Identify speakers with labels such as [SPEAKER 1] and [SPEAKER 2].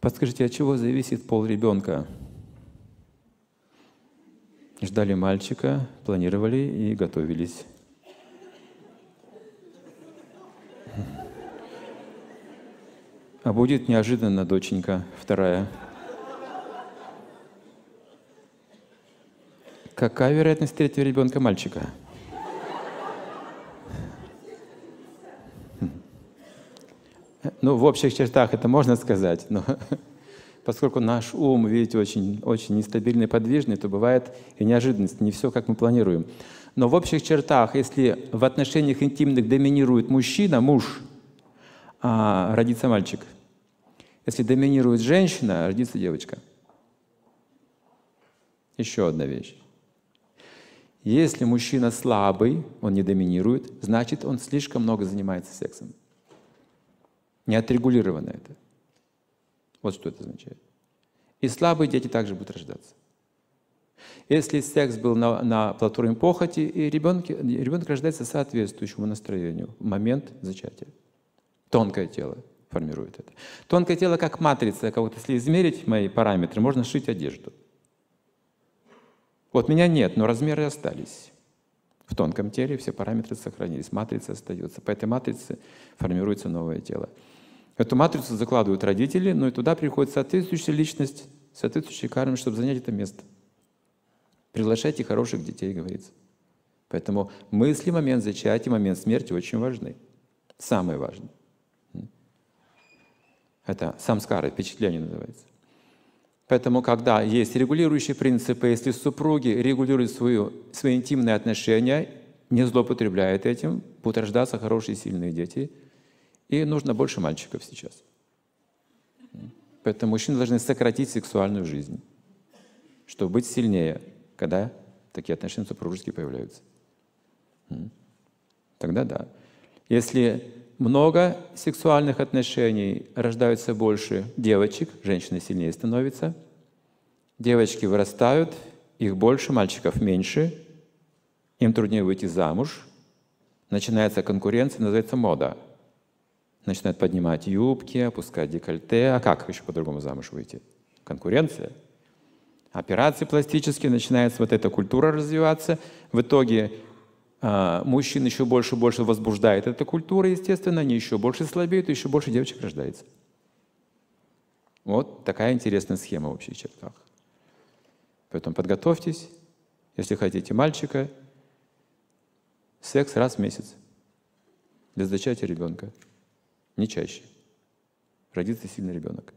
[SPEAKER 1] Подскажите, от чего зависит пол ребенка? Ждали мальчика, планировали и готовились. А будет неожиданно доченька вторая. Какая вероятность третьего ребенка мальчика? Ну, в общих чертах это можно сказать, но поскольку наш ум, видите, очень, очень нестабильный, подвижный, то бывает и неожиданность, не все, как мы планируем. Но в общих чертах, если в отношениях интимных доминирует мужчина, муж, а родится мальчик. Если доминирует женщина, родится девочка. Еще одна вещь. Если мужчина слабый, он не доминирует, значит, он слишком много занимается сексом. Не отрегулировано это. Вот что это означает. И слабые дети также будут рождаться. Если секс был на, на платформе похоти, и ребенок, ребенок рождается соответствующему настроению в момент зачатия. Тонкое тело формирует это. Тонкое тело как матрица, как вот если измерить мои параметры, можно шить одежду. Вот меня нет, но размеры остались. В тонком теле все параметры сохранились, матрица остается. По этой матрице формируется новое тело. Эту матрицу закладывают родители, но и туда приходит соответствующая личность, соответствующий карма, чтобы занять это место. Приглашайте хороших детей, говорится. Поэтому мысли, момент зачатия, момент смерти очень важны. Самые важные. Это самскара, впечатление называется. Поэтому, когда есть регулирующие принципы, если супруги регулируют свою, свои интимные отношения, не злоупотребляют этим, будут рождаться хорошие, сильные дети. И нужно больше мальчиков сейчас. Поэтому мужчины должны сократить сексуальную жизнь, чтобы быть сильнее, когда такие отношения супружеские появляются. Тогда да. Если много сексуальных отношений, рождаются больше девочек, женщины сильнее становятся, девочки вырастают, их больше, мальчиков меньше, им труднее выйти замуж, начинается конкуренция, называется мода. Начинают поднимать юбки, опускать декольте. А как еще по-другому замуж выйти? Конкуренция. Операции пластические, начинается вот эта культура развиваться. В итоге а, мужчин еще больше и больше возбуждает эта культура, естественно, они еще больше слабеют, еще больше девочек рождается. Вот такая интересная схема в общих чертах. Поэтому подготовьтесь, если хотите мальчика, секс раз в месяц для зачатия ребенка, не чаще. Родится сильный ребенок.